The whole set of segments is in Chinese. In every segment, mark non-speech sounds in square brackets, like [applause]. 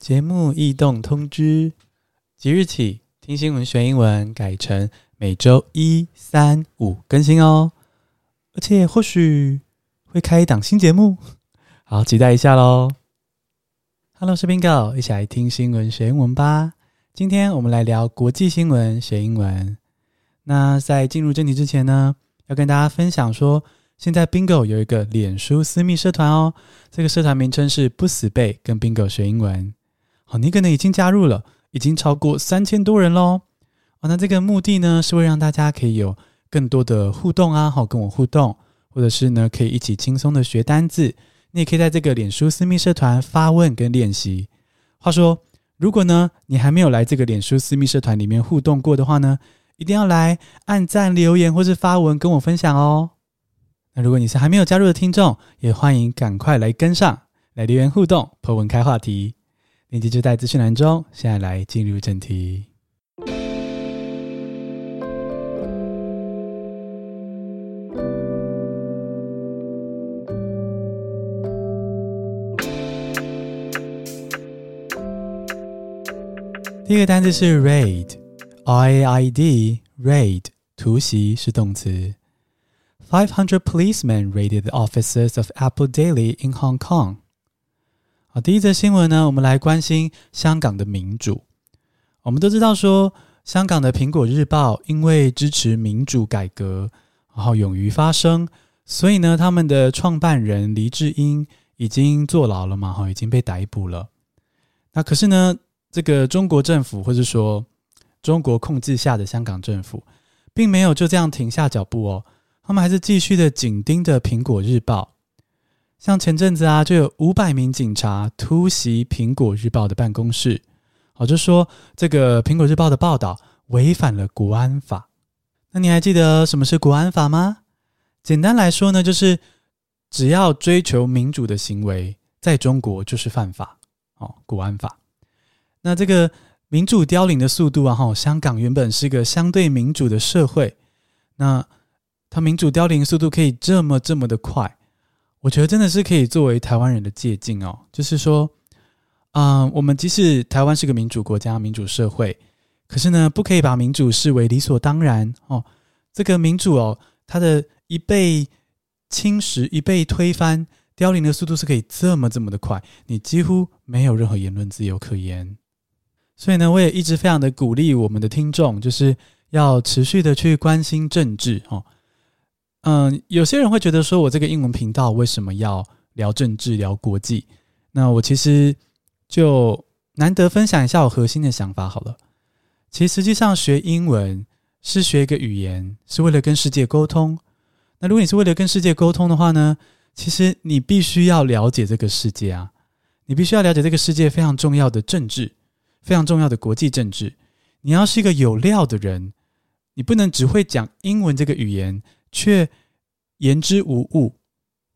节目异动通知：即日起，听新闻学英文改成每周一、三、五更新哦。而且或许会开一档新节目，好期待一下喽！Hello，我是 Bingo，一起来听新闻学英文吧。今天我们来聊国际新闻学英文。那在进入正题之前呢，要跟大家分享说，现在 Bingo 有一个脸书私密社团哦，这个社团名称是不死背跟 Bingo 学英文。好，你可能已经加入了，已经超过三千多人喽。哦，那这个目的呢，是为让大家可以有更多的互动啊，好，跟我互动，或者是呢，可以一起轻松的学单字。你也可以在这个脸书私密社团发问跟练习。话说，如果呢，你还没有来这个脸书私密社团里面互动过的话呢，一定要来按赞、留言或是发文跟我分享哦。那如果你是还没有加入的听众，也欢迎赶快来跟上来留言互动、破文开话题。链接就在资讯栏中。现在来进入正题。第一个单词是 raid，R-A-I-D，raid，突袭是动词。Five hundred policemen raided the offices of Apple Daily in Hong Kong. 好，第一则新闻呢，我们来关心香港的民主。我们都知道说，香港的《苹果日报》因为支持民主改革，然后勇于发声，所以呢，他们的创办人黎智英已经坐牢了嘛，哈，已经被逮捕了。那可是呢，这个中国政府或者说中国控制下的香港政府，并没有就这样停下脚步哦，他们还是继续的紧盯着《苹果日报》。像前阵子啊，就有五百名警察突袭《苹果日报》的办公室，好，就说这个《苹果日报》的报道违反了国安法。那你还记得什么是国安法吗？简单来说呢，就是只要追求民主的行为，在中国就是犯法哦。国安法。那这个民主凋零的速度啊，哈，香港原本是个相对民主的社会，那它民主凋零速度可以这么这么的快。我觉得真的是可以作为台湾人的借鉴哦，就是说，嗯、我们即使台湾是个民主国家、民主社会，可是呢，不可以把民主视为理所当然哦。这个民主哦，它的一被侵蚀、一被推翻、凋零的速度是可以这么这么的快，你几乎没有任何言论自由可言。所以呢，我也一直非常的鼓励我们的听众，就是要持续的去关心政治哦。嗯，有些人会觉得说，我这个英文频道为什么要聊政治、聊国际？那我其实就难得分享一下我核心的想法好了。其实实际上学英文是学一个语言，是为了跟世界沟通。那如果你是为了跟世界沟通的话呢，其实你必须要了解这个世界啊，你必须要了解这个世界非常重要的政治，非常重要的国际政治。你要是一个有料的人，你不能只会讲英文这个语言。却言之无物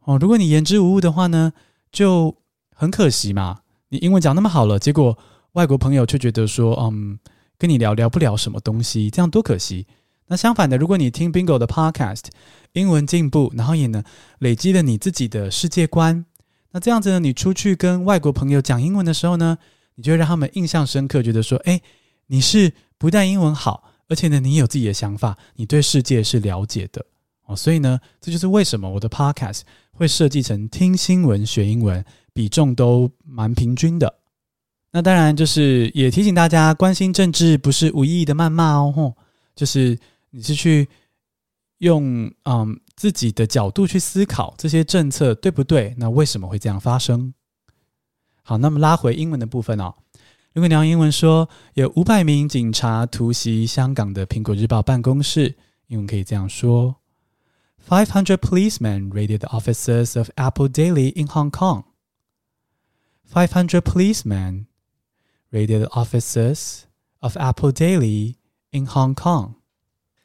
哦。如果你言之无物的话呢，就很可惜嘛。你英文讲那么好了，结果外国朋友却觉得说，嗯，跟你聊聊不了什么东西，这样多可惜。那相反的，如果你听 Bingo 的 Podcast，英文进步，然后也能累积了你自己的世界观，那这样子呢，你出去跟外国朋友讲英文的时候呢，你就会让他们印象深刻，觉得说，哎，你是不但英文好，而且呢，你有自己的想法，你对世界是了解的。哦，所以呢，这就是为什么我的 podcast 会设计成听新闻学英文，比重都蛮平均的。那当然就是也提醒大家，关心政治不是无意义的谩骂哦，吼，就是你是去用嗯自己的角度去思考这些政策对不对？那为什么会这样发生？好，那么拉回英文的部分哦，如果你要英文说有五百名警察突袭香港的苹果日报办公室，英文可以这样说。Five hundred policemen raided the offices of Apple Daily in Hong Kong. Five hundred policemen raided the offices of Apple Daily in Hong Kong.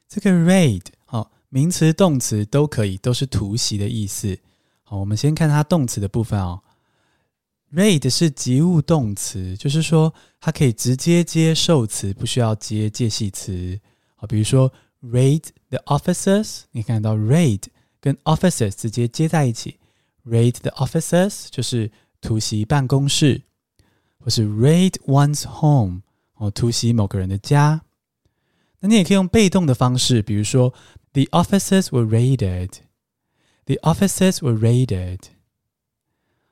这个 raid 好，名词、动词都可以，都是突袭的意思。好，我们先看它动词的部分哦。raid 是及物动词，就是说它可以直接接受词，不需要接介系词。好，比如说。 Raid the offices，你看到 raid 跟 offices 直接接在一起，raid the offices 就是突袭办公室。 或是 raid one's home 哦，突袭某个人的家。那你也可以用被动的方式，比如说 the offices were raided，the offices were raided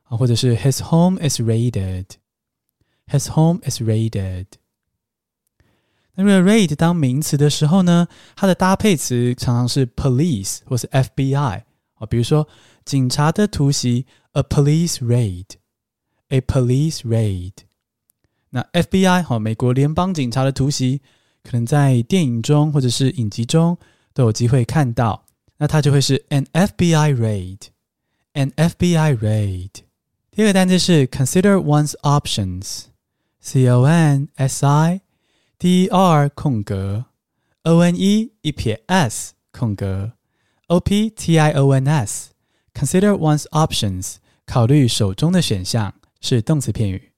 啊，或者是 his home is raided，his home is raided。 那如果 raid 当名词的时候呢，它的搭配词常常是 police 或是 FBI 啊，比如说警察的突袭，a police raid，a police raid。那 FBI 哈，美国联邦警察的突袭，可能在电影中或者是影集中都有机会看到，那它就会是 an FBI raid，an FBI raid。第二个单词是 consider one's options，C O N S I。D E R 空格 O N E 一撇 S 空格 O P T I O N S Consider one's options 考虑手中的选项是动词片语。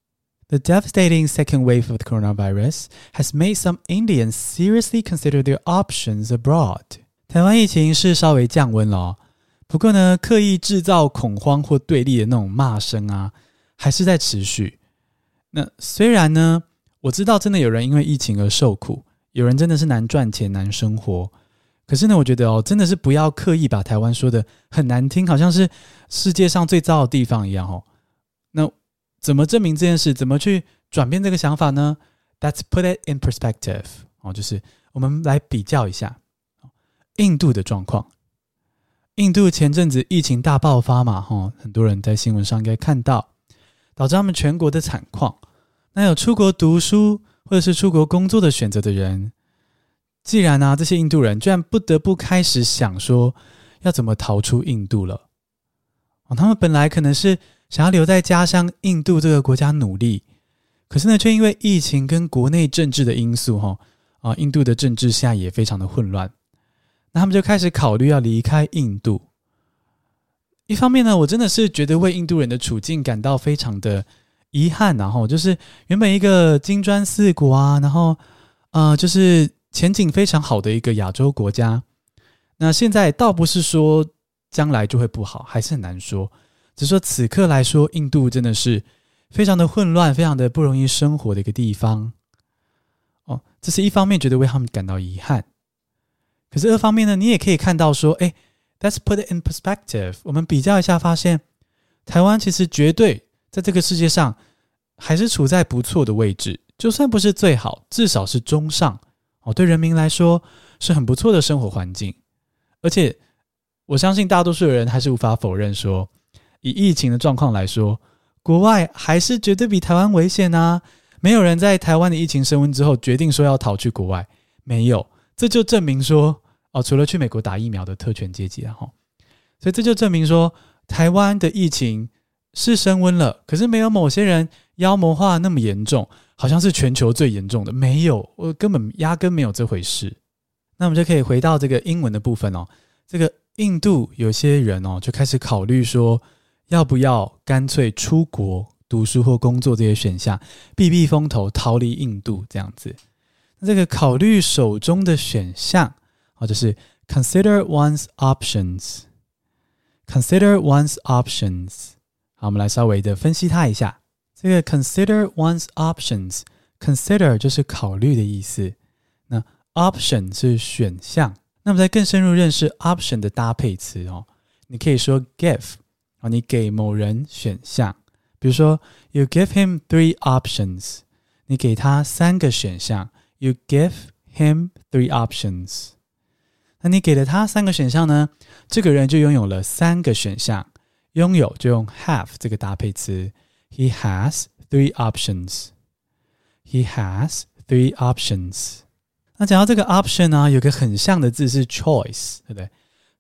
The devastating second wave of the coronavirus has made some Indians seriously consider their options abroad。台湾疫情是稍微降温了哦，不过呢，刻意制造恐慌或对立的那种骂声啊，还是在持续。那虽然呢。 我知道，真的有人因为疫情而受苦，有人真的是难赚钱、难生活。可是呢，我觉得哦，真的是不要刻意把台湾说得很难听，好像是世界上最糟的地方一样哦。那怎么证明这件事？怎么去转变这个想法呢？Let's put it in perspective 哦，就是我们来比较一下印度的状况。印度前阵子疫情大爆发嘛，哈，很多人在新闻上应该看到，导致他们全国的惨况。那有出国读书或者是出国工作的选择的人，既然呢、这些印度人居然不得不开始想说要怎么逃出印度了。哦，他们本来可能是想要留在家乡印度这个国家努力，可是呢，却因为疫情跟国内政治的因素，哈啊，印度的政治现在也非常的混乱。那他们就开始考虑要离开印度。一方面呢，我真的是觉得为印度人的处境感到非常的。遗憾，然后就是原本一个金砖四国啊，然后呃，就是前景非常好的一个亚洲国家。那现在倒不是说将来就会不好，还是很难说。只是说此刻来说，印度真的是非常的混乱，非常的不容易生活的一个地方。哦，这是一方面觉得为他们感到遗憾。可是二方面呢，你也可以看到说，哎，Let's put it in perspective，我们比较一下，发现台湾其实绝对。在这个世界上，还是处在不错的位置，就算不是最好，至少是中上哦。对人民来说，是很不错的生活环境。而且，我相信大多数的人还是无法否认说，以疫情的状况来说，国外还是绝对比台湾危险啊！没有人在台湾的疫情升温之后决定说要逃去国外，没有，这就证明说，哦，除了去美国打疫苗的特权阶级啊，哈，所以这就证明说，台湾的疫情。是升温了，可是没有某些人妖魔化那么严重，好像是全球最严重的。没有，我根本压根没有这回事。那我们就可以回到这个英文的部分哦。这个印度有些人哦，就开始考虑说，要不要干脆出国读书或工作这些选项，避避风头，逃离印度这样子。那这个考虑手中的选项，哦，就是 consider one's options，consider one's options。好，我们来稍微的分析它一下。这个 consider one's options，consider 就是考虑的意思。那 option 是选项。那么在更深入认识 option 的搭配词哦，你可以说 give 啊，你给某人选项。比如说，you give him three options，你给他三个选项。You give him three options。那你给了他三个选项呢，这个人就拥有了三个选项。拥有就用 have 这个搭配词，He has three options. He has three options. 那讲到这个 option 呢、有个很像的字是 choice，对不对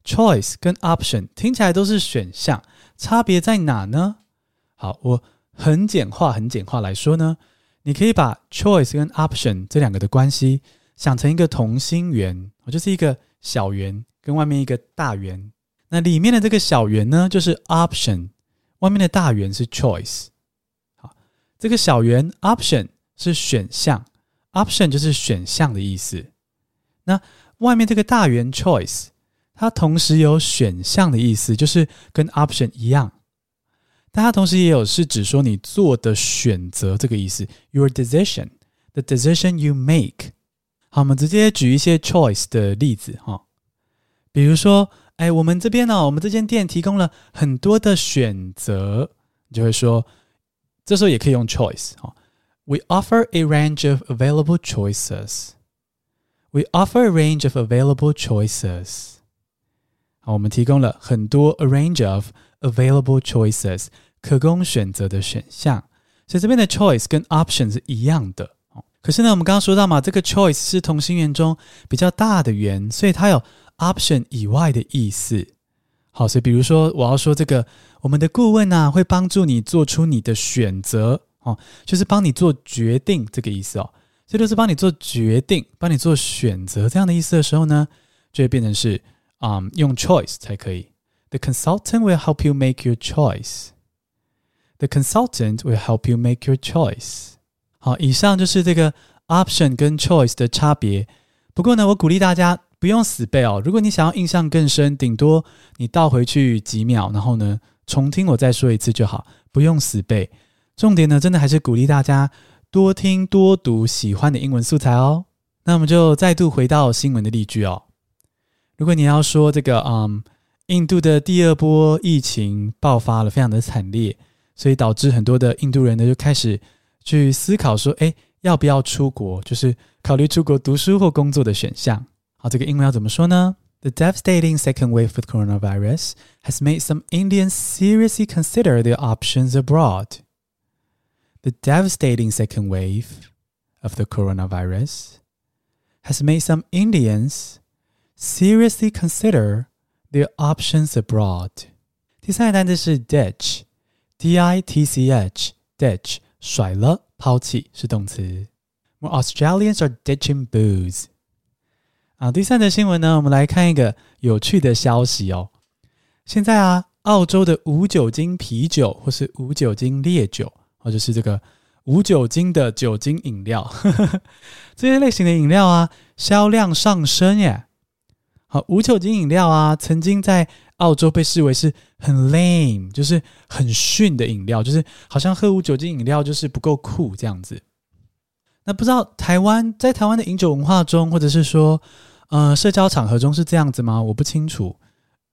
？choice 跟 option 听起来都是选项，差别在哪呢？好，我很简化、很简化来说呢，你可以把 choice 跟 option 这两个的关系想成一个同心圆，我就是一个小圆跟外面一个大圆。那里面的这个小圆呢，就是 option，外面的大圆是 choice。好，这个小圆 option 是选项，option 就是选项的意思。那外面这个大圆 choice，它同时有选项的意思，就是跟 option 一样。但它同时也有是指说你做的选择这个意思。Your decision, the decision you make。好，我们直接举一些 choice 的例子哈，比如说，哎，我们这边呢，我们这间店提供了很多的选择，你就会说，这时候也可以用 choice 哦。We offer a range of available choices. We offer a range of available choices. 好，我们提供了很多 a range of available choices 可供选择的选项，所以这边的 choice 跟 option 是一样的哦。可是呢，我们刚刚说到嘛，这个 choice 是同心圆中比较大的圆，所以它有 option 以外的意思。好，所以比如说我要说这个，我们的顾问呢会帮助你做出你的选择哦，就是帮你做决定这个意思哦。这就是帮你做决定、帮你做选择这样的意思的时候呢，就会变成是啊、用 choice 才可以。The consultant will help you make your choice. The consultant will help you make your choice. 好，以上就是这个 option 跟 choice 的差别。不过呢，我鼓励大家不用死背哦。如果你想要印象更深，顶多你倒回去几秒，然后呢重听我再说一次就好，不用死背。重点呢，真的还是鼓励大家多听多读喜欢的英文素材哦。那我们就再度回到新闻的例句哦。如果你要说这个，嗯，印度的第二波疫情爆发了，非常的惨烈，所以导致很多的印度人呢就开始。去思考说，哎，要不要出国？就是考虑出国读书或工作的选项。好，这个英文要怎么说呢？The devastating second wave of coronavirus has made some Indians seriously consider their options abroad. The devastating second wave of the coronavirus has made some Indians seriously consider their options abroad. 第三个单词是 ditch，D-I-T-C-H，ditch。甩了，抛弃是动词。More Australians are ditching booze。 啊，第三则新闻呢，我们来看一个有趣的消息哦。现在啊，澳洲的无酒精啤酒或是无酒精烈酒，或者是这个无酒精的酒精饮料，呵 [laughs] 呵这些类型的饮料啊，销量上升耶。好，无酒精饮料啊，曾经在澳洲被视为是很 lame，就是很逊的饮料，就是好像喝无酒精饮料就是不够酷这样子。那不知道台湾在台湾的饮酒文化中，或者是说呃社交场合中是这样子吗？我不清楚，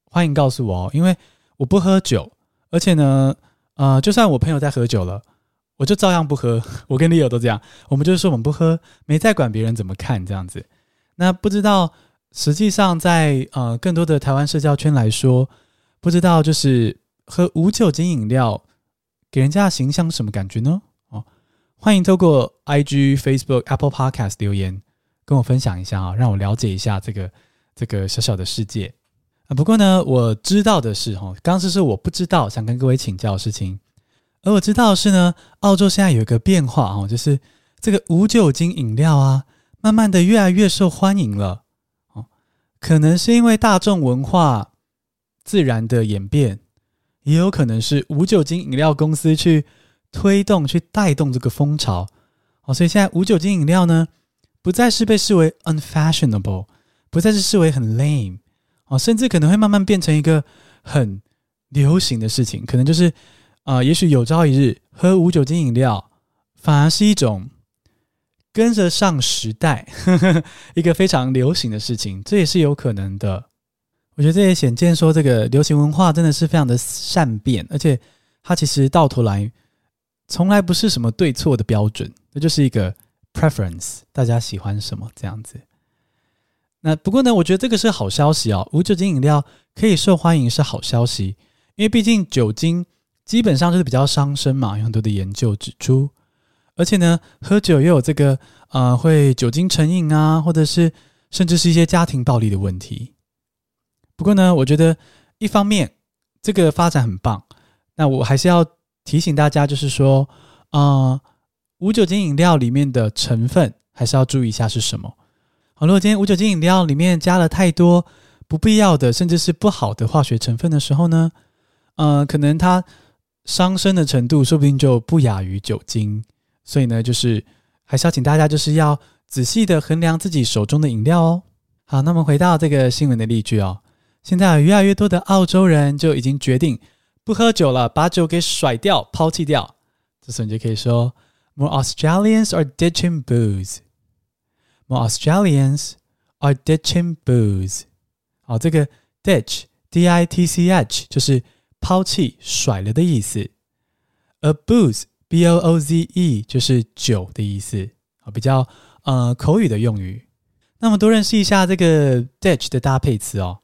欢迎告诉我哦，因为我不喝酒，而且呢，呃，就算我朋友在喝酒了，我就照样不喝。[laughs] 我跟 Leo 都这样，我们就是说我们不喝，没在管别人怎么看这样子。那不知道。实际上在，呃更多的台湾社交圈来说，不知道就是喝无酒精饮料给人家的形象什么感觉呢？哦，欢迎透过 IG、Facebook、Apple Podcast 留言跟我分享一下啊，让我了解一下这个这个小小的世界啊。不过呢，我知道的是哈，刚刚是我不知道，想跟各位请教的事情，而我知道的是呢，澳洲现在有一个变化哦，就是这个无酒精饮料啊，慢慢的越来越受欢迎了哦。可能是因为大众文化自然的演变，也有可能是无酒精饮料公司去推动、去带动这个风潮。哦，所以现在无酒精饮料呢，不再是被视为 unfashionable，不再是视为很 lame，哦，甚至可能会慢慢变成一个很流行的事情。可能就是啊，也许有朝一日喝无酒精饮料，反而是一种。跟着上时代，呵呵，一个非常流行的事情，这也是有可能的。我觉得这也显见说，这个流行文化真的是非常的善变，而且它其实到头来从来不是什么对错的标准，这就是一个 preference，大家喜欢什么这样子。那不过呢，我觉得这个是好消息哦，无酒精饮料可以受欢迎是好消息，因为毕竟酒精基本上就是比较伤身嘛，有很多的研究指出。而且呢，喝酒又有这个呃，会酒精成瘾啊，或者是甚至是一些家庭暴力的问题。不过呢，我觉得一方面这个发展很棒，那我还是要提醒大家，就是说，呃，无酒精饮料里面的成分还是要注意一下是什么。好，如果今天无酒精饮料里面加了太多不必要的，甚至是不好的化学成分的时候呢，呃，可能它伤身的程度说不定就不亚于酒精。所以呢，就是还是要请大家，就是要仔细的衡量自己手中的饮料哦。好，那么回到这个新闻的例句哦，现在越来越多的澳洲人就已经决定不喝酒了，把酒给甩掉、抛弃掉。这时候你就可以说 ：More Australians are ditching booze. More Australians are ditching booze. 好，这个 ditch，D-I-T-C-H，就是抛弃、甩了的意思。而 booze，B-O-O-Z-E，就是酒的意思。好，比较呃口语的用语。那么多认识一下这个 ditch 的搭配词哦。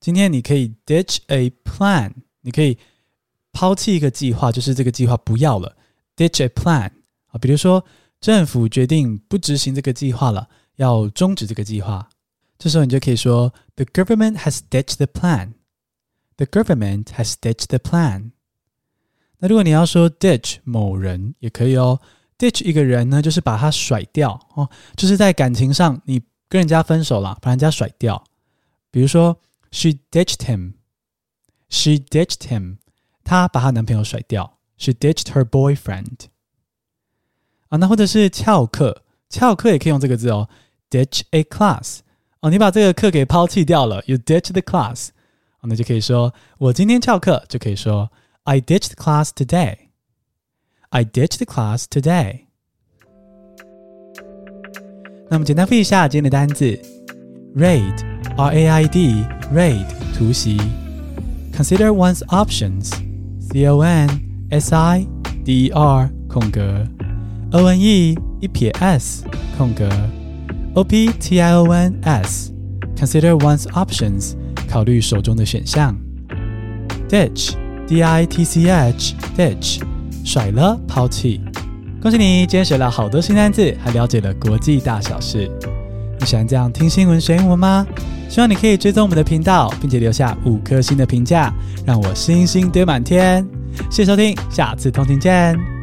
今天你可以 ditch a plan，你可以抛弃一个计划，就是这个计划不要了。ditch a plan 啊，比如说政府决定不执行这个计划了，要终止这个计划。这时候你就可以说 The government has ditched the plan. The government has ditched the plan. 那如果你要说 ditch 某人也可以哦。ditch 一个人呢，就是把他甩掉哦，就是在感情上你跟人家分手了，把人家甩掉。比如说，she ditched him。she ditched him。她把她男朋友甩掉。she ditched her boyfriend。啊，那或者是翘课，翘课也可以用这个字哦，ditch a class。哦，你把这个课给抛弃掉了，you ditch the class。哦，那就可以说我今天翘课，就可以说 I ditched the class today。I ditched the class today。那么简单复习一下今天的单字：raid，R-A-I-D，raid，突袭；consider one's options，C-O-N-S-I-D-E-R 空格；O-N-E 一撇 S 空格；O-P-T-I-O-N-S，consider one's options，考虑手中的选项；ditch，D-I-T-C-H，ditch。甩了，抛弃。恭喜你，今天学了好多新单字，还了解了国际大小事。你喜欢这样听新闻学英文吗？希望你可以追踪我们的频道，并且留下五颗星的评价，让我星星堆满天。谢谢收听，下次通勤见。